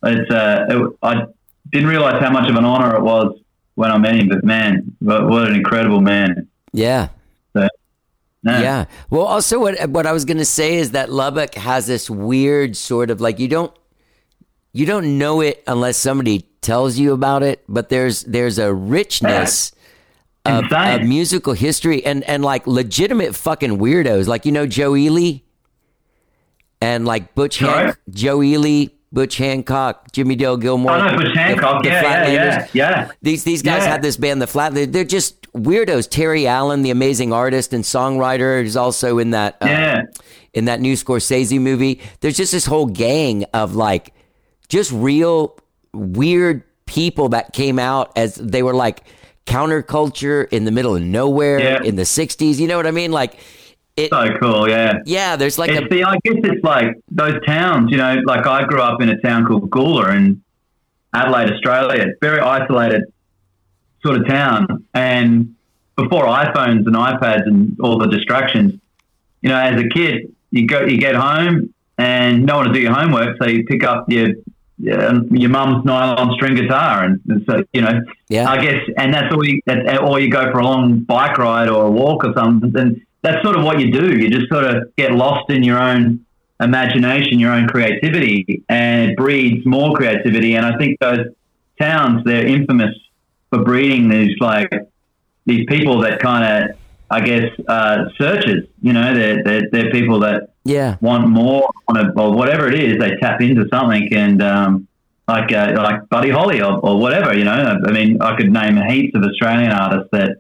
it's uh, it, I didn't realize how much of an honor it was when I met him, but man, what, what an incredible man. Yeah. So, no. Yeah. Well, also what what I was going to say is that Lubbock has this weird sort of like you don't you don't know it unless somebody tells you about it, but there's there's a richness of, of musical history and and like legitimate fucking weirdos, like you know Joe Ely and like Butch Sorry? Han- Joe Ely, Butch Hancock, Jimmie Dale Gilmore. Oh no, Butch Hancock. the yeah, yeah, yeah, yeah. These these guys Yeah. had this band, the Flat. They're, they're just weirdos. Terry Allen, the amazing artist and songwriter, is also in that uh, Yeah. in that new Scorsese movie. There's just this whole gang of like just real weird people that came out as they were like counterculture in the middle of nowhere Yeah. in the '60s. You know what I mean? Like it. So cool. Yeah. Yeah, there's like It's a the, I guess it's like those towns, you know, like I grew up in a town called Gawler in Adelaide, Australia. It's very isolated sort of town. And before iPhones and iPads and all the distractions, you know, as a kid, you go, you get home and no one to do your homework. So you pick up your, your, your mum's nylon string guitar. And, and so, you know, Yeah. I guess, and that's all you, that, or you go for a long bike ride or a walk or something. And that's sort of what you do. You just sort of get lost in your own imagination, your own creativity, and it breeds more creativity. And I think those towns, they're infamous for breeding these like these people that kind of, I guess, uh, searchers. You know, they're, they're they're people that yeah. want more on a, or whatever it is. They tap into something and. Um, like uh, like Buddy Holly or, or whatever, you know. I mean, I could name heaps of Australian artists that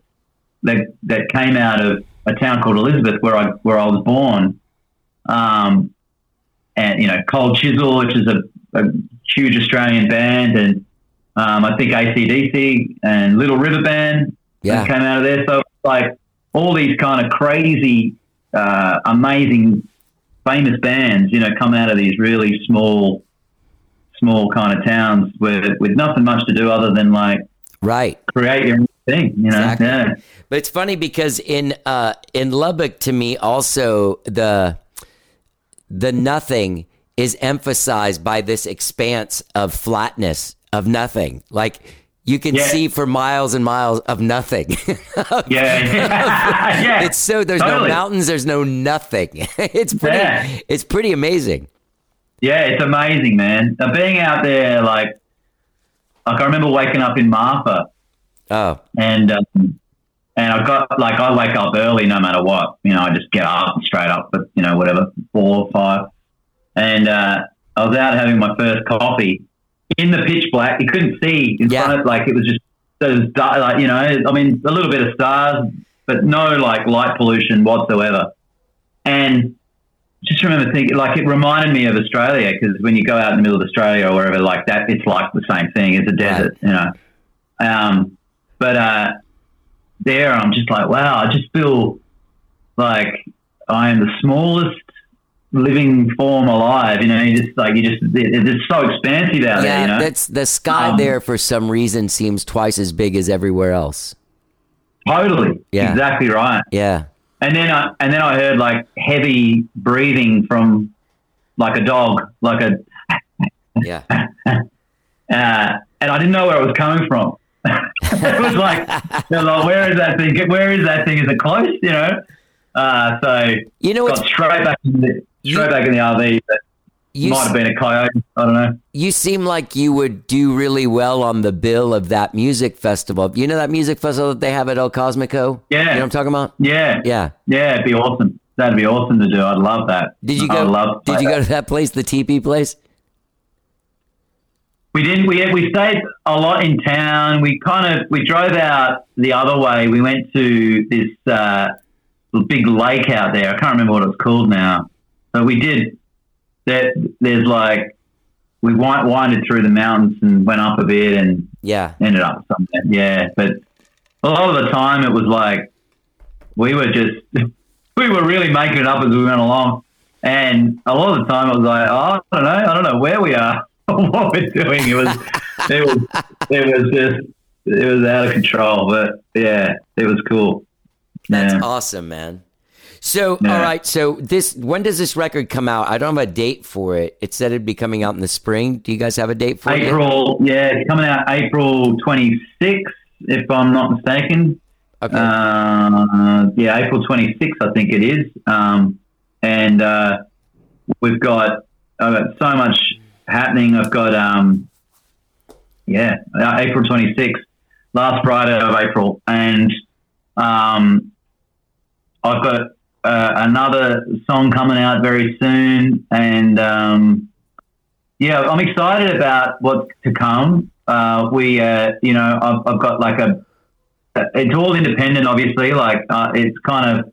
that that came out of a town called Elizabeth, where I where I was born. Um, and you know, Cold Chisel, which is a, a huge Australian band, and um, I think ACDC and Little River Band Yeah. came out of there. So like all these kind of crazy, uh, amazing, famous bands, you know, come out of these really small, small kind of towns with with nothing much to do other than like Right. create your own thing, you know. Exactly. Yeah. But it's funny because in uh, in Lubbock, to me, also the the nothing is emphasized by this expanse of flatness of nothing. Like you can Yeah. see for miles and miles of nothing. Yeah, yeah. it's so there's Totally. no mountains, there's no nothing. it's pretty. Yeah. It's pretty amazing. Yeah, it's amazing, man. Uh, being out there, like, like I remember waking up in Marfa, Oh, and um, and I got like I wake up early no matter what. You know, I just get up straight up, but you know, whatever, four or five, and uh, I was out having my first coffee in the pitch black. You couldn't see in Yeah. front of like it was just those dark, like you know, I mean, a little bit of stars, but no like light pollution whatsoever, and just remember thinking like it reminded me of Australia because when you go out in the middle of Australia or wherever like that, it's like the same thing. It's a desert, you know. Um, but uh, there, I'm just like, wow, I just feel like I am the smallest living form alive. You know, you just like you just it, it's so expansive out there. Yeah, You know, that's the sky Um, there for some reason seems twice as big as everywhere else. totally, Yeah. exactly right. Yeah. And then I and then I heard like heavy breathing from like a dog, like a Yeah. uh, and I didn't know where it was coming from. it was like, like, where is that thing? Where is that thing? Is it close? You know. Uh, so You know got straight back in the You- straight back in the RV. But you might have been a coyote. I don't know. you seem like you would do really well on the bill of that music festival. You know that music festival that they have at El Cosmico? Yeah. You know what I'm talking about? Yeah, Yeah. yeah. It'd be awesome. That'd be awesome to do. I'd love that. Did you go love to Did you that. go to that place, the TP place? We didn't. We we stayed a lot in town. We kind of we drove out the other way. We went to this uh, big lake out there. I can't remember what it's called now. But we did. There, there's like we wind, winded through the mountains and went up a bit and Yeah. ended up somewhere. Yeah, but a lot of the time it was like we were just we were really making it up as we went along, and a lot of the time it was like oh, I don't know, I don't know where we are, or what we're doing. It was it was it was just it was out of control, but yeah, it was cool. That's yeah. awesome, man. So, Yeah. all right. So, this when does this record come out? I don't have a date for it. It said it'd be coming out in the spring. Do you guys have a date for it? April, yeah, it's coming out April 26th, if I'm not mistaken. Okay. Uh, yeah, April 26th, I think it is. Um, and uh, we've got I've got so much happening. I've got um, yeah, uh, April 26th, last Friday of April, and um, I've got uh, another song coming out very soon, and um, yeah, I'm excited about what's to come. Uh, we, uh, you know, I've, I've got like a it's all independent, obviously. Like uh, it's kind of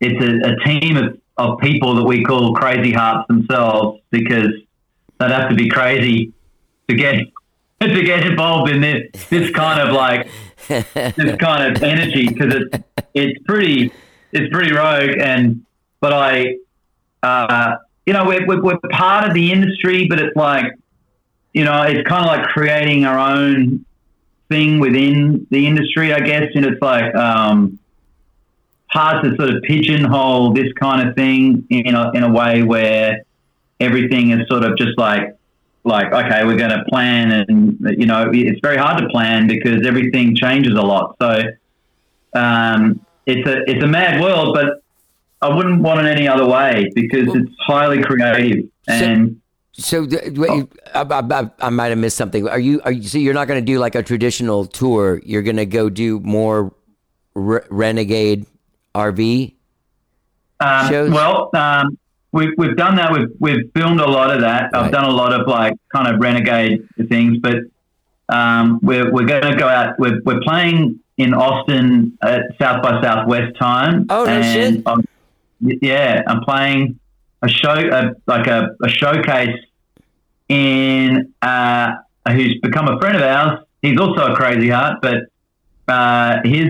it's a, a team of, of people that we call crazy hearts themselves because they'd have to be crazy to get to get involved in this this kind of like this kind of energy because it's it's pretty it's pretty rogue and but I uh, you know we're, we're, we're part of the industry but it's like you know it's kind of like creating our own thing within the industry, I guess. And it's like um, hard to sort of pigeonhole this kind of thing in a, in a way where everything is sort of just like like okay, we're going to plan, and you know, it's very hard to plan because everything changes a lot. So um, it's a it's a mad world, but I wouldn't want it any other way because it's highly creative and. So, I, I, I, I might have missed something. Are you? Are you? So you're not going to do like a traditional tour. You're going to go do more re- renegade RV. Um, shows? well, um, we've, we've done that. We've, we've filmed a lot of that. Right. I've done a lot of like kind of renegade things, but um, we're, we're going to go out. We're, we're playing in Austin at South by Southwest time. Oh, no shit. I'm- yeah, I'm playing a show, a, like a, a showcase in uh, who's become a friend of ours. He's also a crazy heart, but uh, his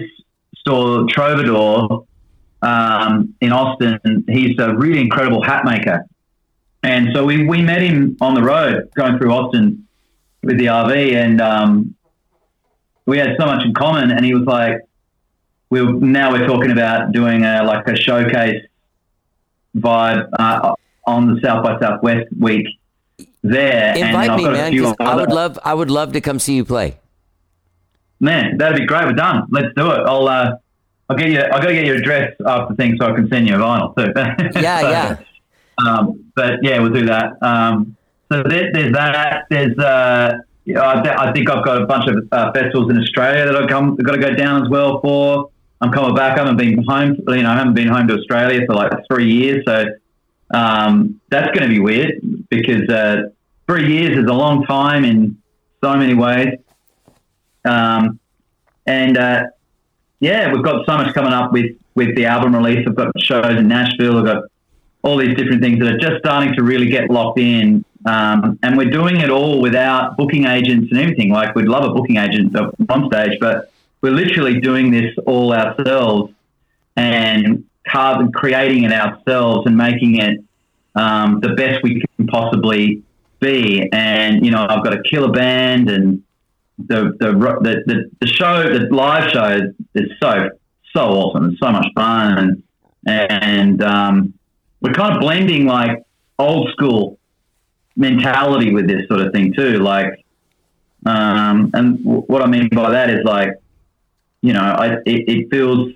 store Trovador um, in Austin. He's a really incredible hat maker, and so we we met him on the road going through Austin with the RV, and um, we had so much in common. And he was like, "We were, now we're talking about doing a like a showcase vibe uh, on the South by Southwest week." There, Invite me, man. I would love. I would love to come see you play. Man, that'd be great. We're done. Let's do it. I'll uh, I'll get you. I got to get your address after thing so I can send you a vinyl too. Yeah, So, yeah. Um, but yeah, we'll do that. Um, so there, there's that. There's uh, yeah, I, th- I think I've got a bunch of uh, festivals in Australia that I've come. Got to go down as well for. I'm coming back. I haven't been home. You know, I haven't been home to Australia for like three years. So um, that's going to be weird because uh, three years is a long time in so many ways. Um, and uh, yeah, we've got so much coming up with with the album release. I've got shows in Nashville. I've got all these different things that are just starting to really get locked in. Um, and we're doing it all without booking agents and everything. Like we'd love a booking agent at one stage, but we're literally doing this all ourselves and carving, creating it ourselves and making it um, the best we can possibly be. And you know, I've got a killer band, and the the the, the, the show, the live show, is so so awesome. It's so much fun, and and um, we're kind of blending like old school mentality with this sort of thing too. Like, um, and w- what I mean by that is like, you know, I, it, it feels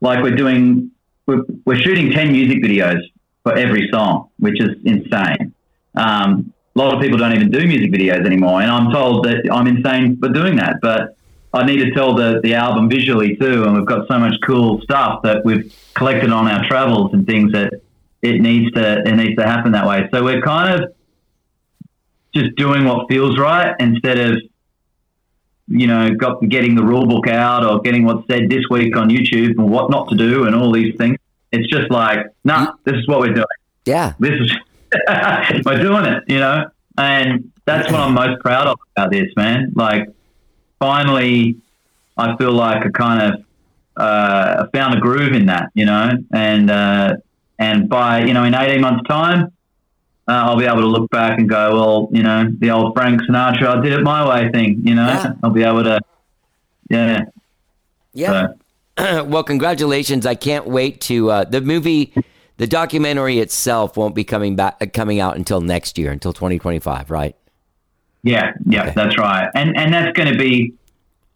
like we're doing we're, we're shooting 10 music videos for every song, which is insane. Um, a lot of people don't even do music videos anymore, and I'm told that I'm insane for doing that. But I need to tell the, the album visually too, and we've got so much cool stuff that we've collected on our travels and things that it needs to it needs to happen that way. So we're kind of just doing what feels right instead of you know got getting the rule book out or getting what's said this week on YouTube and what not to do and all these things. It's just like, no, nah, this is what we're doing. Yeah. This is we're doing it, you know, and that's what I'm most proud of about this, man. Like, finally, I feel like I kind of uh, found a groove in that, you know, and uh, and by you know in 18 months' time, uh, I'll be able to look back and go, well, you know, the old Frank Sinatra, I did it my way thing, you know, Yeah. I'll be able to, yeah, Yeah. well, congratulations! I can't wait to uh, the movie. The documentary itself won't be coming back uh, coming out until next year, until 2025, right? Yeah, yeah, Okay. that's right. And and that's going to be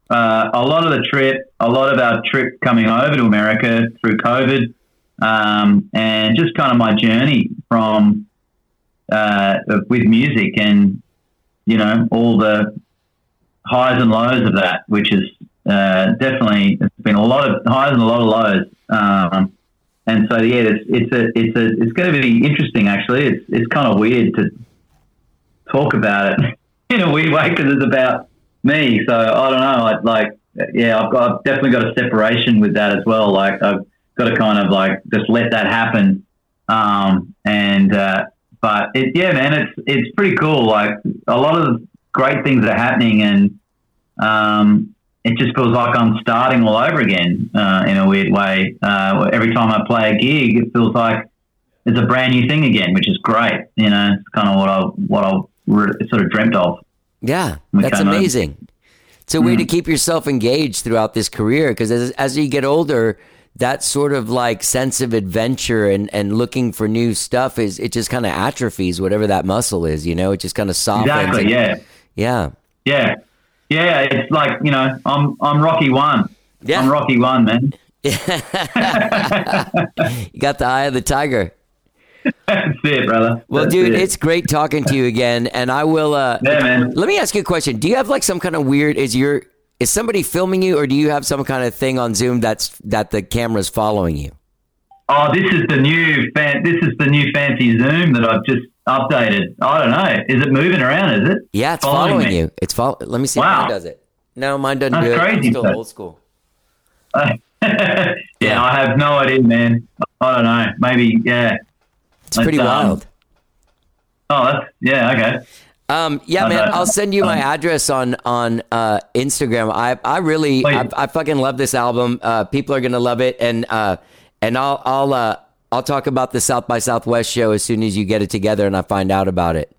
uh, a lot of the trip, a lot of our trip coming over to America through COVID, um, and just kind of my journey from uh, with music and you know all the highs and lows of that, which is uh, definitely it's been a lot of highs and a lot of lows. Um, and so yeah, it's it's a it's a it's going to be interesting. Actually, it's it's kind of weird to talk about it in a weird way because it's about me. So I don't know. I'd like, yeah, I've got I've definitely got a separation with that as well. Like I've got to kind of like just let that happen. Um, and uh, but it, yeah, man, it's it's pretty cool. Like a lot of great things are happening, and um, it just feels like I'm starting all over again uh, in a weird way. Uh, every time I play a gig, it feels like it's a brand new thing again, which is great. You know, it's kind of what I what I re- sort of dreamt of. Yeah, that's kind of- amazing. It's a way to keep yourself engaged throughout this career because as, as you get older, that sort of like sense of adventure and, and looking for new stuff is it just kind of atrophies whatever that muscle is, you know, it just kind of softens. Exactly. and- Yeah. Yeah. Yeah. Yeah. It's like you know, I'm I'm Rocky one. Yeah. I'm Rocky one, man. You got the eye of the tiger. That's it, brother. Well, That's dude, it. it's great talking to you again. And I will, uh, Yeah, man. let me ask you a question. Do you have like some kind of weird, is your, is somebody filming you or do you have some kind of thing on Zoom that's, that the camera's following you? Oh, this is the new fan. This is the new fancy Zoom that I've just updated. I don't know. Is it moving around? Is it? Yeah, it's Following following you. It's follow. Let me see Wow. does it. No, mine doesn't That's do it. I'm crazy, still but- old school. yeah, Yeah. I have no idea, man. I don't know. Maybe, yeah. It's pretty Let's, um, wild. Oh, that's yeah. Okay. Um, yeah, man, know. I'll send you my Um, address on on uh, Instagram. I I really I, I fucking love this album. Uh, people are gonna love it, and uh, and I'll I'll uh, I'll talk about the South by Southwest show as soon as you get it together and I find out about it.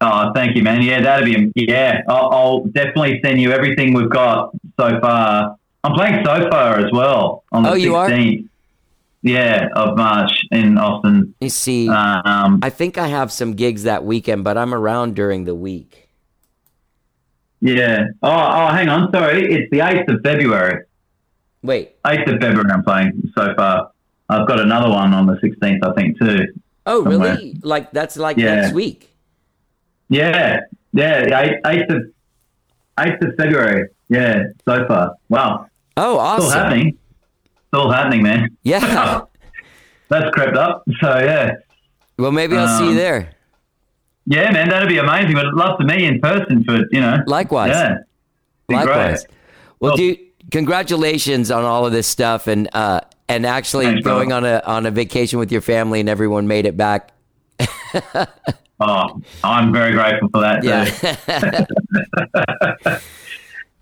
Oh, thank you, man. Yeah, that'd be yeah. I'll, I'll definitely send you everything we've got so far. I'm playing Sofar as well on the Oh, you are? 16th. Yeah, of March in Austin. Me see. Um, I think I have some gigs that weekend, but I'm around during the week. yeah. Oh, oh, hang on. Sorry, it's the 8th of February. Wait. 8th of February. I'm playing Sofar. I've got another one on the 16th, I think, too. Oh, Somewhere. really? Like that's like Yeah. next week. Yeah, yeah. Eighth, eighth of eighth of February. Yeah, Sofar. Wow, Oh, awesome. all happening. It's all happening, man. Yeah. That's crept up. So yeah, well, maybe I'll see you Um, there. yeah, man. That'd be amazing. But I'd love to meet you in person for you know. Likewise. Yeah. Likewise. great. Well, Well- dude, congratulations on all of this stuff, and uh, and actually Thanks, brother. going on a on a vacation with your family and everyone made it back. Oh, I'm very grateful for that. Yeah.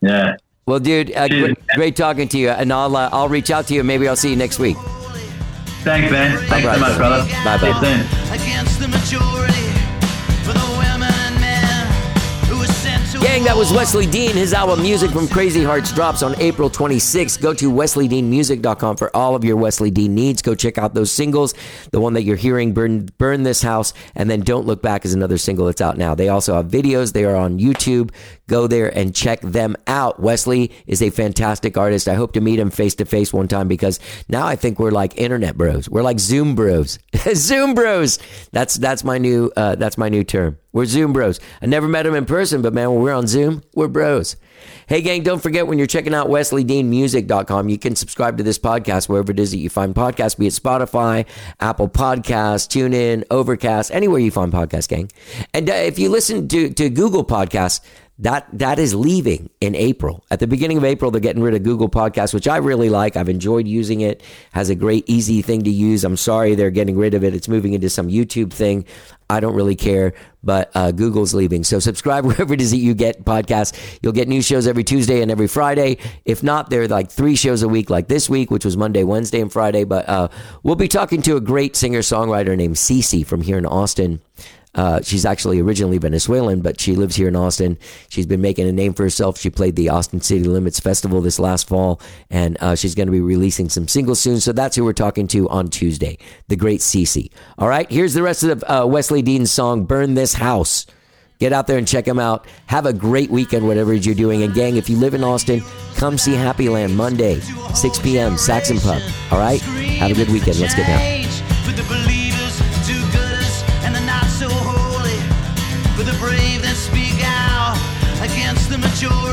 Yeah. Well, dude, uh, Cheers. great, great talking to you, and I'll uh, I'll reach out to you. Maybe I'll see you next week. Thanks, man. Thanks Bye, so much, brother. Bye, See you bye. That was. Wesley Dean. His album Music from Crazy Hearts drops on April 26th. Go to wesleydeanmusic.com for all of your Wesley Dean needs. Go check out those singles. The one that you're hearing, Burn, Burn This House, and then Don't Look Back is another single that's out now. They also have videos. They are on YouTube. Go there and check them out. Wesley is a fantastic artist. I hope to meet him face to face one time because now I think we're like internet bros. We're like Zoom bros. Zoom bros. That's that's my new uh, that's my new term. We're Zoom bros. I never met him in person, but man, when we're on Zoom, we're bros. Hey, gang, don't forget when you're checking out wesleydeanmusic.com, you can subscribe to this podcast wherever it is that you find podcasts, be it Spotify, Apple Podcasts, TuneIn, Overcast, anywhere you find podcasts, gang. And uh, if you listen to, to Google Podcasts, that that is leaving in April. At the beginning of April, they're getting rid of Google Podcasts, which I really like. I've enjoyed using it. Has a great easy thing to use. I'm sorry they're getting rid of it. It's moving into some YouTube thing. I don't really care, but uh, Google's leaving. So subscribe wherever it is that you get podcasts. You'll get new shows every Tuesday and every Friday. If not, they're like three shows a week, like this week, which was Monday, Wednesday, and Friday. But uh, we'll be talking to a great singer songwriter named Cece from here in Austin. Uh, she's actually originally Venezuelan, but she lives here in Austin. She's been making a name for herself. She played the Austin City Limits Festival this last fall, and uh, she's going to be releasing some singles soon. So that's who we're talking to on Tuesday, the great Cece. All right, here's the rest of uh, Wesley Dean's song, Burn This House. Get out there and check him out. Have a great weekend, whatever you're doing. And gang, if you live in Austin, come see Happy Land Monday, 6 p.m., Saxon Pub. All right? Have a good weekend. Let's get down. Against